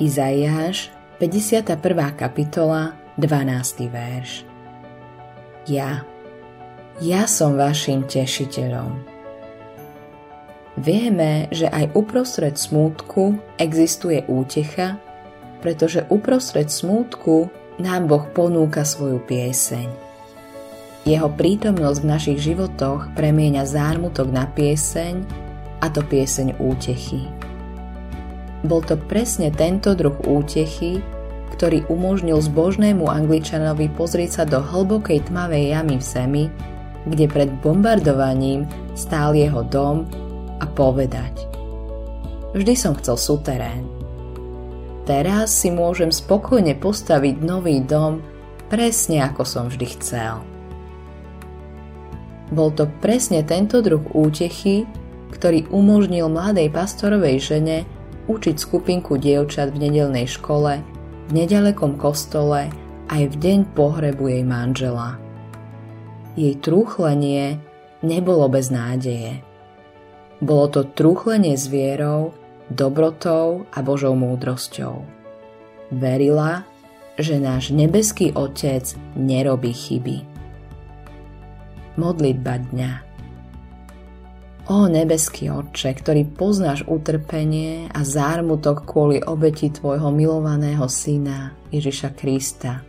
Izaiáš, 51. kapitola, 12. verš. Ja, ja som vašim tešiteľom. Vieme, že aj uprostred smútku existuje útecha, pretože uprostred smútku nám Boh ponúka svoju pieseň. Jeho prítomnosť v našich životoch premieňa zármutok na pieseň a to pieseň útechy. Bol to presne tento druh útechy, ktorý umožnil zbožnému angličanovi pozrieť sa do hlbokej tmavej jamy v zemi, kde pred bombardovaním stál jeho dom a povedať Vždy som chcel suterén. Teraz si môžem spokojne postaviť nový dom presne ako som vždy chcel. Bol to presne tento druh útechy, ktorý umožnil mladej pastorovej žene učiť skupinku dievčat v nedelnej škole, v nedalekom kostole aj v deň pohrebu jej manžela. Jej trúchlenie nebolo bez nádeje. Bolo to trúchlenie s vierou, dobrotou a Božou múdrosťou. Verila, že náš nebeský Otec nerobí chyby. Modlitba dňa O nebeský Otče, ktorý poznáš utrpenie a zármutok kvôli obeti Tvojho milovaného Syna Ježiša Krista.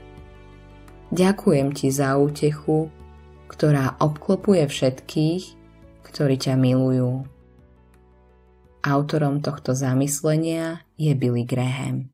Ďakujem Ti za útechu, ktorá obklopuje všetkých, ktorí ťa milujú. Autorom tohto zamyslenia je Billy Graham.